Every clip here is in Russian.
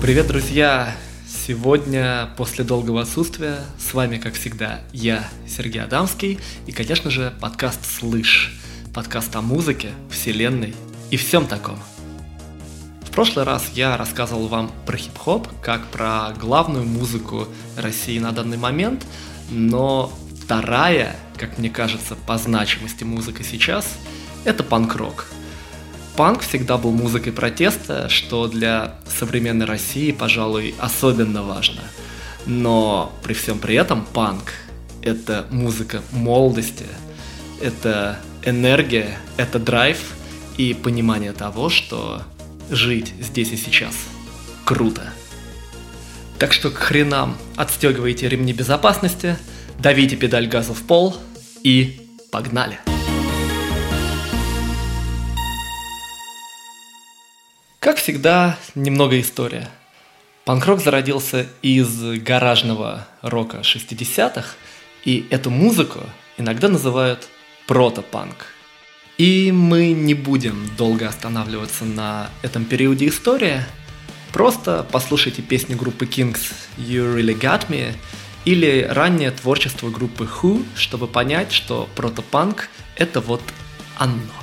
Привет, друзья! Сегодня, после долгого отсутствия, с вами, как всегда, я, Сергей Адамский, и, конечно же, подкаст «Слышь», подкаст о музыке, вселенной и всем таком. В прошлый раз я рассказывал вам про хип-хоп, как про главную музыку России на данный момент, но вторая, как мне кажется, по значимости музыка сейчас, это панк-рок – Панк всегда был музыкой протеста, что для современной России, пожалуй, особенно важно. Но при всем при этом панк — это музыка молодости, это энергия, это драйв и понимание того, что жить здесь и сейчас круто. Так что к хренам отстегивайте ремни безопасности, давите педаль газа в пол и погнали! Как всегда, немного история. Панк-рок зародился из гаражного рока 60-х, и эту музыку иногда называют протопанк. И мы не будем долго останавливаться на этом периоде истории, просто послушайте песни группы Kings «You Really Got Me» или раннее творчество группы Who, чтобы понять, что протопанк – это вот оно.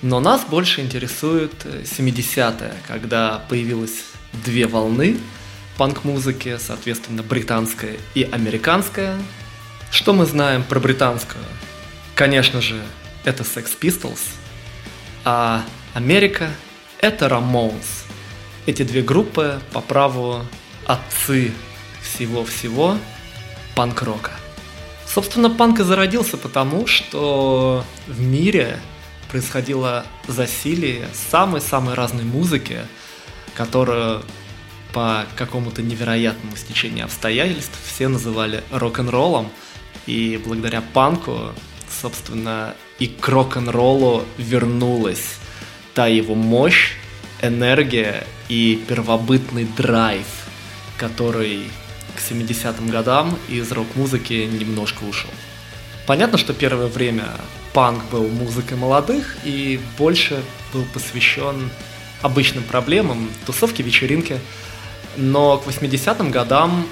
Но нас больше интересует 70-е, э, когда появилось две волны панк-музыки, соответственно, британская и американская. Что мы знаем про британскую? Конечно же, это Sex Pistols, а Америка – это Ramones. Эти две группы по праву отцы всего-всего панк-рока. Собственно, панк и зародился потому, что в мире – происходило засилие самой-самой разной музыки, которую по какому-то невероятному стечению обстоятельств все называли рок-н-роллом, и благодаря панку, собственно, и к рок-н-роллу вернулась та его мощь, энергия и первобытный драйв, который к 70-м годам из рок-музыки немножко ушел. Понятно, что первое время панк был музыкой молодых и больше был посвящен обычным проблемам, тусовке, вечеринке. Но к 80-м годам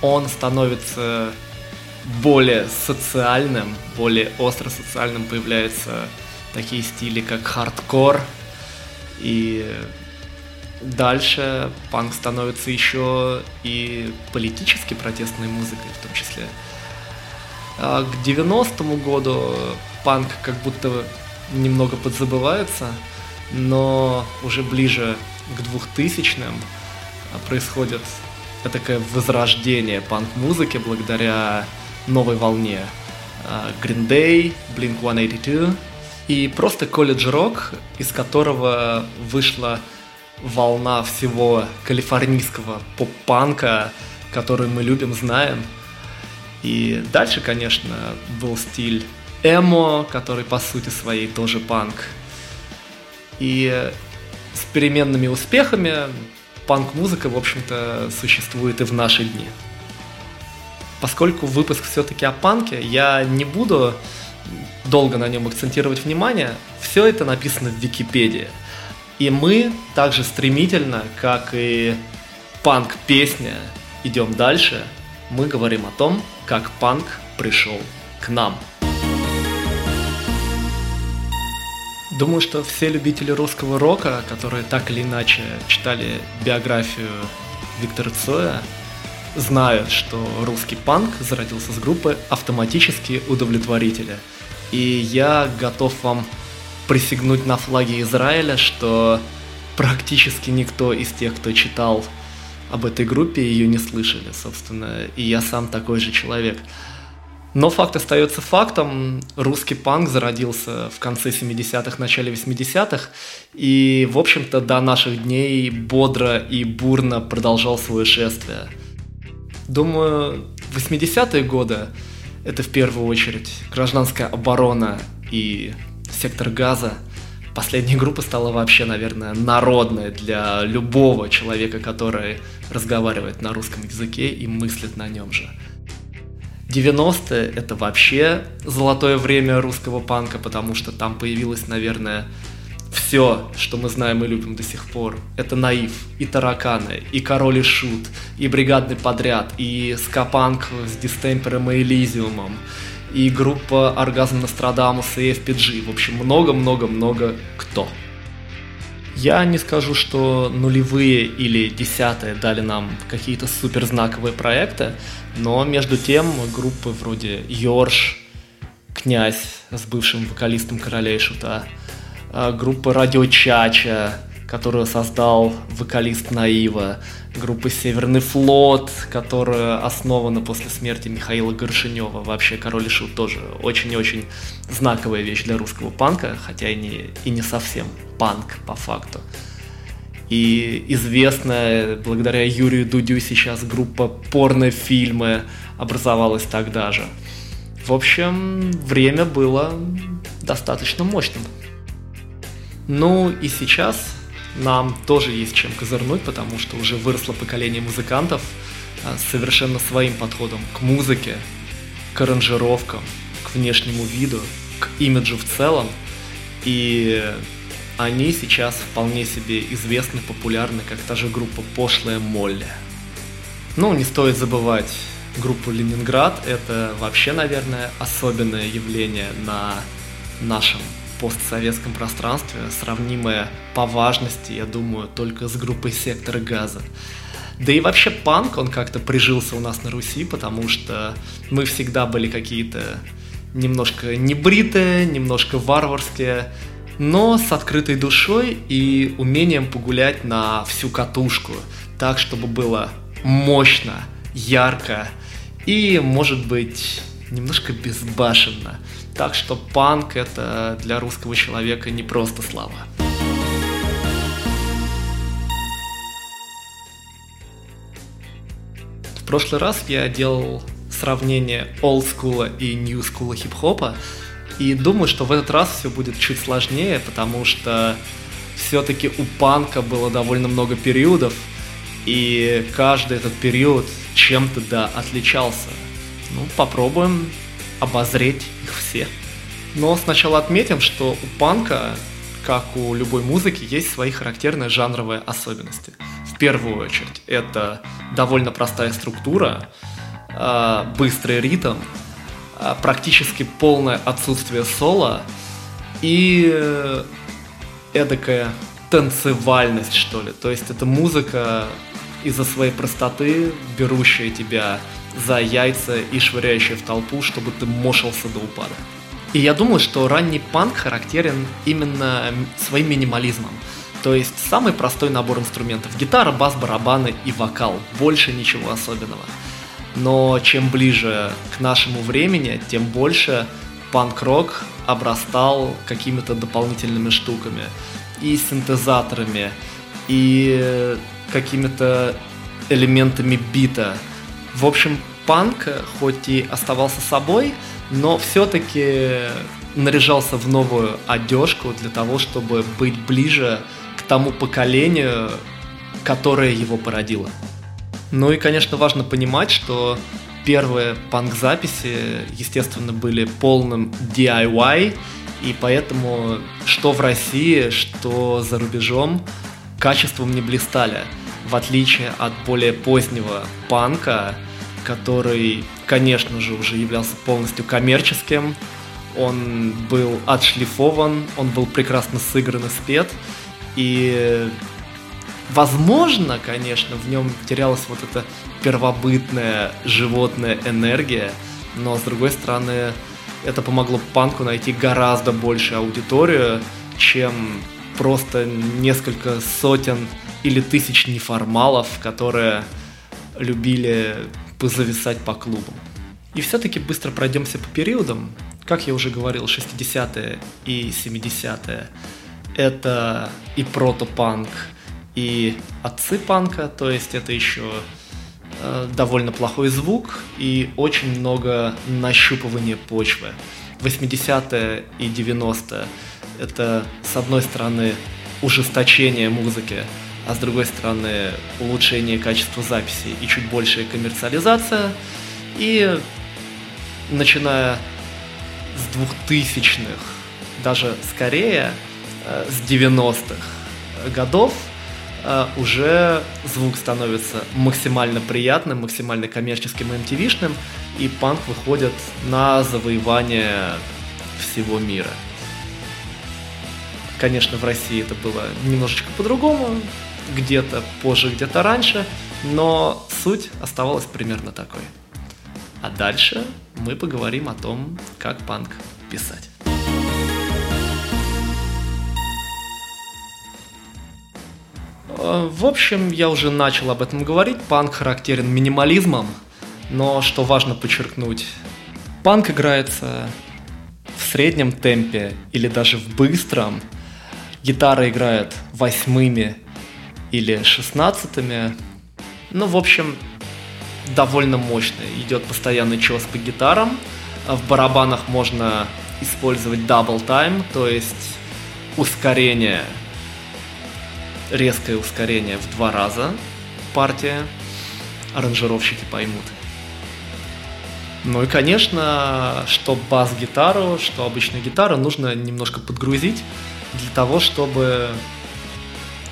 он становится более социальным, более остро социальным появляются такие стили, как хардкор. И дальше панк становится еще и политически протестной музыкой в том числе. А к 90-му году панк как будто немного подзабывается, но уже ближе к 2000-м происходит такое возрождение панк-музыки благодаря новой волне. А, Green Day, Blink-182 и просто колледж-рок, из которого вышла волна всего калифорнийского поп-панка, который мы любим, знаем – и дальше, конечно, был стиль эмо, который по сути своей тоже панк. И с переменными успехами панк-музыка, в общем-то, существует и в наши дни. Поскольку выпуск все-таки о панке, я не буду долго на нем акцентировать внимание, все это написано в Википедии. И мы также стремительно, как и панк-песня, идем дальше – мы говорим о том, как панк пришел к нам. Думаю, что все любители русского рока, которые так или иначе читали биографию Виктора Цоя, знают, что русский панк зародился с группы «Автоматические удовлетворители». И я готов вам присягнуть на флаге Израиля, что практически никто из тех, кто читал об этой группе, ее не слышали, собственно, и я сам такой же человек. Но факт остается фактом. Русский панк зародился в конце 70-х, начале 80-х, и, в общем-то, до наших дней бодро и бурно продолжал свое шествие. Думаю, 80-е годы – это в первую очередь гражданская оборона и сектор газа – Последняя группа стала вообще, наверное, народной для любого человека, который разговаривает на русском языке и мыслит на нем же. 90-е — это вообще золотое время русского панка, потому что там появилась, наверное, все, что мы знаем и любим до сих пор. Это Наив, и Тараканы, и Король и Шут, и Бригадный подряд, и Скапанк с Дистемпером и Элизиумом, и группа Оргазм Нострадамуса и FPG. В общем, много-много-много кто. Я не скажу, что нулевые или десятые дали нам какие-то суперзнаковые проекты, но между тем группы вроде Йорш, Князь с бывшим вокалистом Короля и Шута, а, группа Радио Чача, которую создал вокалист Наива, группа Северный флот, которая основана после смерти Михаила Горшинева. Вообще Король и Шут тоже очень-очень знаковая вещь для русского панка, хотя и не, и не совсем панк по факту. И известная благодаря Юрию Дудю сейчас группа порнофильмы образовалась тогда же. В общем, время было достаточно мощным. Ну и сейчас нам тоже есть чем козырнуть, потому что уже выросло поколение музыкантов а, с совершенно своим подходом к музыке, к аранжировкам, к внешнему виду, к имиджу в целом. И они сейчас вполне себе известны, популярны, как та же группа «Пошлая Молли». Ну, не стоит забывать группу «Ленинград». Это вообще, наверное, особенное явление на нашем постсоветском пространстве, сравнимое по важности, я думаю, только с группой «Сектор газа». Да и вообще панк, он как-то прижился у нас на Руси, потому что мы всегда были какие-то немножко небритые, немножко варварские, но с открытой душой и умением погулять на всю катушку, так, чтобы было мощно, ярко и, может быть, немножко безбашенно. Так что панк это для русского человека не просто слава. В прошлый раз я делал сравнение олдскула и ньюскула хип-хопа, и думаю, что в этот раз все будет чуть сложнее, потому что все-таки у панка было довольно много периодов, и каждый этот период чем-то да отличался. Ну, попробуем обозреть их все. Но сначала отметим, что у панка, как у любой музыки, есть свои характерные жанровые особенности. В первую очередь, это довольно простая структура, а, быстрый ритм, а, практически полное отсутствие соло и эдакая танцевальность, что ли. То есть это музыка из-за своей простоты, берущая тебя за яйца и швыряющая в толпу, чтобы ты мошился до упада. И я думаю, что ранний панк характерен именно своим минимализмом. То есть самый простой набор инструментов. Гитара, бас, барабаны и вокал. Больше ничего особенного. Но чем ближе к нашему времени, тем больше панк-рок обрастал какими-то дополнительными штуками. И синтезаторами, и какими-то элементами бита. В общем, панк, хоть и оставался собой, но все-таки наряжался в новую одежку для того, чтобы быть ближе к тому поколению, которое его породило. Ну и, конечно, важно понимать, что первые панк-записи, естественно, были полным DIY, и поэтому что в России, что за рубежом качеством не блистали в отличие от более позднего панка, который, конечно же, уже являлся полностью коммерческим, он был отшлифован, он был прекрасно сыгран и спет, и возможно, конечно, в нем терялась вот эта первобытная животная энергия, но с другой стороны, это помогло панку найти гораздо большую аудиторию, чем просто несколько сотен или тысяч неформалов, которые любили позависать по клубам. И все-таки быстро пройдемся по периодам. Как я уже говорил, 60-е и 70-е – это и протопанк, и отцы панка, то есть это еще э, довольно плохой звук и очень много нащупывания почвы. 80-е и 90-е – это, с одной стороны, ужесточение музыки, а с другой стороны улучшение качества записи и чуть большая коммерциализация. И начиная с двухтысячных, даже скорее, э, с 90-х годов э, уже звук становится максимально приятным, максимально коммерческим и MTV-шным, и панк выходит на завоевание всего мира. Конечно, в России это было немножечко по-другому, где-то позже, где-то раньше, но суть оставалась примерно такой. А дальше мы поговорим о том, как панк писать. Э, в общем, я уже начал об этом говорить. Панк характерен минимализмом, но что важно подчеркнуть, панк играется в среднем темпе или даже в быстром. Гитара играет восьмыми или шестнадцатыми. Ну, в общем, довольно мощно. Идет постоянный час по гитарам. В барабанах можно использовать double time, то есть ускорение, резкое ускорение в два раза партия. Аранжировщики поймут. Ну и, конечно, что бас-гитару, что обычную гитару нужно немножко подгрузить для того, чтобы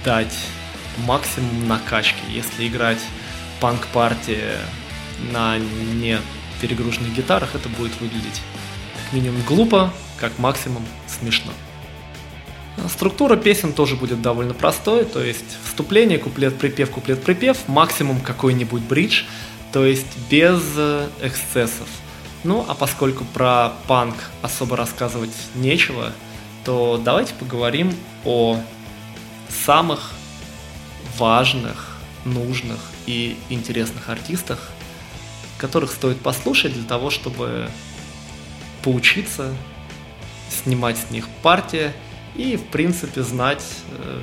дать максимум накачки. Если играть панк-партии на не перегруженных гитарах, это будет выглядеть как минимум глупо, как максимум смешно. Структура песен тоже будет довольно простой, то есть вступление, куплет-припев, куплет-припев, максимум какой-нибудь бридж, то есть без э, эксцессов. Ну, а поскольку про панк особо рассказывать нечего, то давайте поговорим о самых важных, нужных и интересных артистах, которых стоит послушать для того, чтобы поучиться, снимать с них партии и, в принципе, знать, э,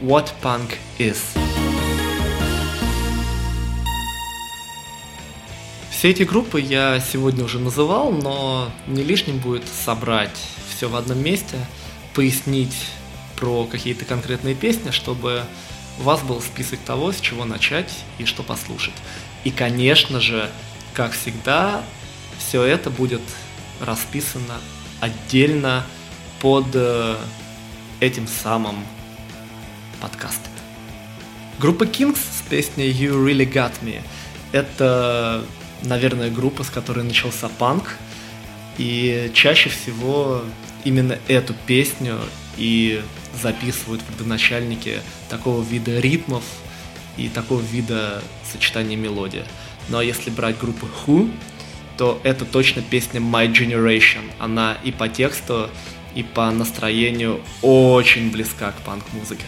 what punk is. Все эти группы я сегодня уже называл, но не лишним будет собрать все в одном месте, пояснить про какие-то конкретные песни, чтобы у вас был список того, с чего начать и что послушать. И, конечно же, как всегда, все это будет расписано отдельно под э, этим самым подкастом. Группа Kings с песней You Really Got Me – это наверное, группа, с которой начался панк. И чаще всего именно эту песню и записывают в такого вида ритмов и такого вида сочетания мелодии. Ну а если брать группу Who, то это точно песня My Generation. Она и по тексту, и по настроению очень близка к панк-музыке.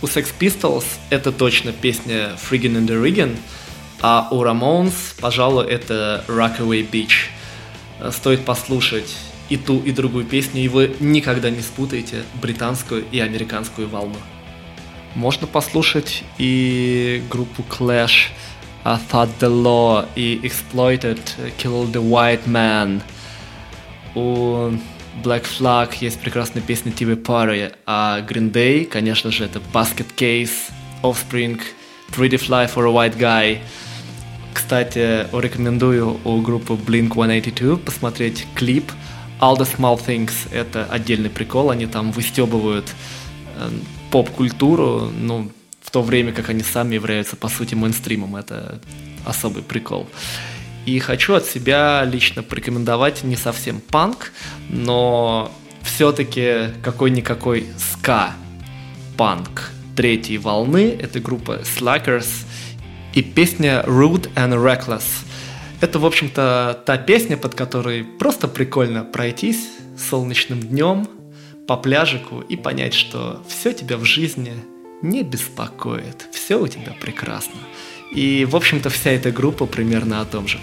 У Sex Pistols это точно песня Friggin' in the Riggin', а у Ramones, пожалуй, это Rockaway Beach. Э, стоит послушать и ту, и другую песню, и вы никогда не спутаете британскую и американскую волну. Можно послушать и группу Clash, I Thought the Law и Exploited, Kill the White Man. У Black Flag есть прекрасная песня TV Party, а Green Day, конечно же, это Basket Case, Offspring, Pretty Fly for a White Guy – кстати, рекомендую у группы Blink-182 посмотреть клип All the Small Things. Это отдельный прикол, они там выстебывают э, поп-культуру, ну, в то время как они сами являются, по сути, мейнстримом. Это особый прикол. И хочу от себя лично порекомендовать не совсем панк, но все-таки какой-никакой ска-панк третьей волны. Это группа Slackers – и песня Rude and Reckless. Это, в общем-то, та песня, под которой просто прикольно пройтись солнечным днем по пляжику и понять, что все тебя в жизни не беспокоит, все у тебя прекрасно. И, в общем-то, вся эта группа примерно о том же.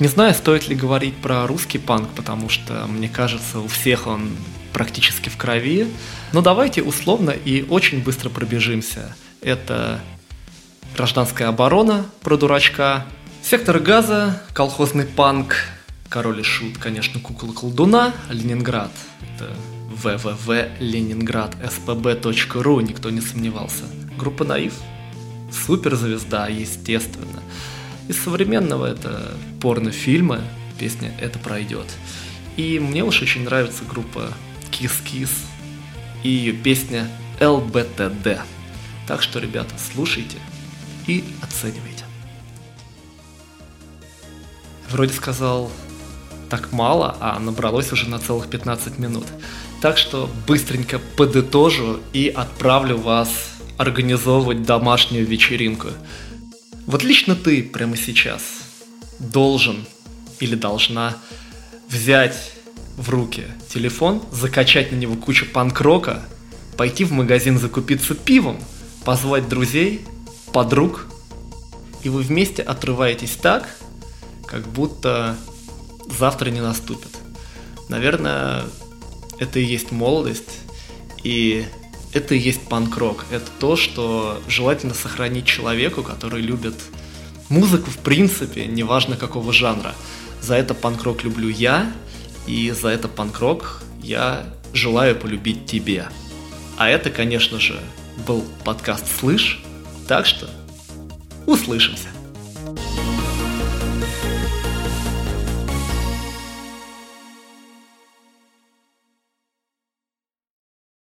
Не знаю, стоит ли говорить про русский панк, потому что, мне кажется, у всех он практически в крови. Но давайте условно и очень быстро пробежимся. Это Гражданская оборона про дурачка. Сектор газа, колхозный панк, король и шут, конечно, кукла колдуна, Ленинград. Это www.leningrad.spb.ru, никто не сомневался. Группа Наив, суперзвезда, естественно. Из современного это порнофильмы, песня «Это пройдет». И мне уж очень нравится группа Kiss Kiss и ее песня ЛБТД. Так что, ребята, слушайте и оценивайте. Вроде сказал так мало, а набралось уже на целых 15 минут. Так что быстренько подытожу и отправлю вас организовывать домашнюю вечеринку. Вот лично ты прямо сейчас должен или должна взять в руки телефон, закачать на него кучу панк-рока, пойти в магазин закупиться пивом, позвать друзей, подруг, и вы вместе отрываетесь так, как будто завтра не наступит. Наверное, это и есть молодость, и это и есть панк-рок. Это то, что желательно сохранить человеку, который любит музыку в принципе, неважно какого жанра. За это панк-рок люблю я, и за это панк-рок я желаю полюбить тебе. А это, конечно же, был подкаст «Слышь», так что услышимся.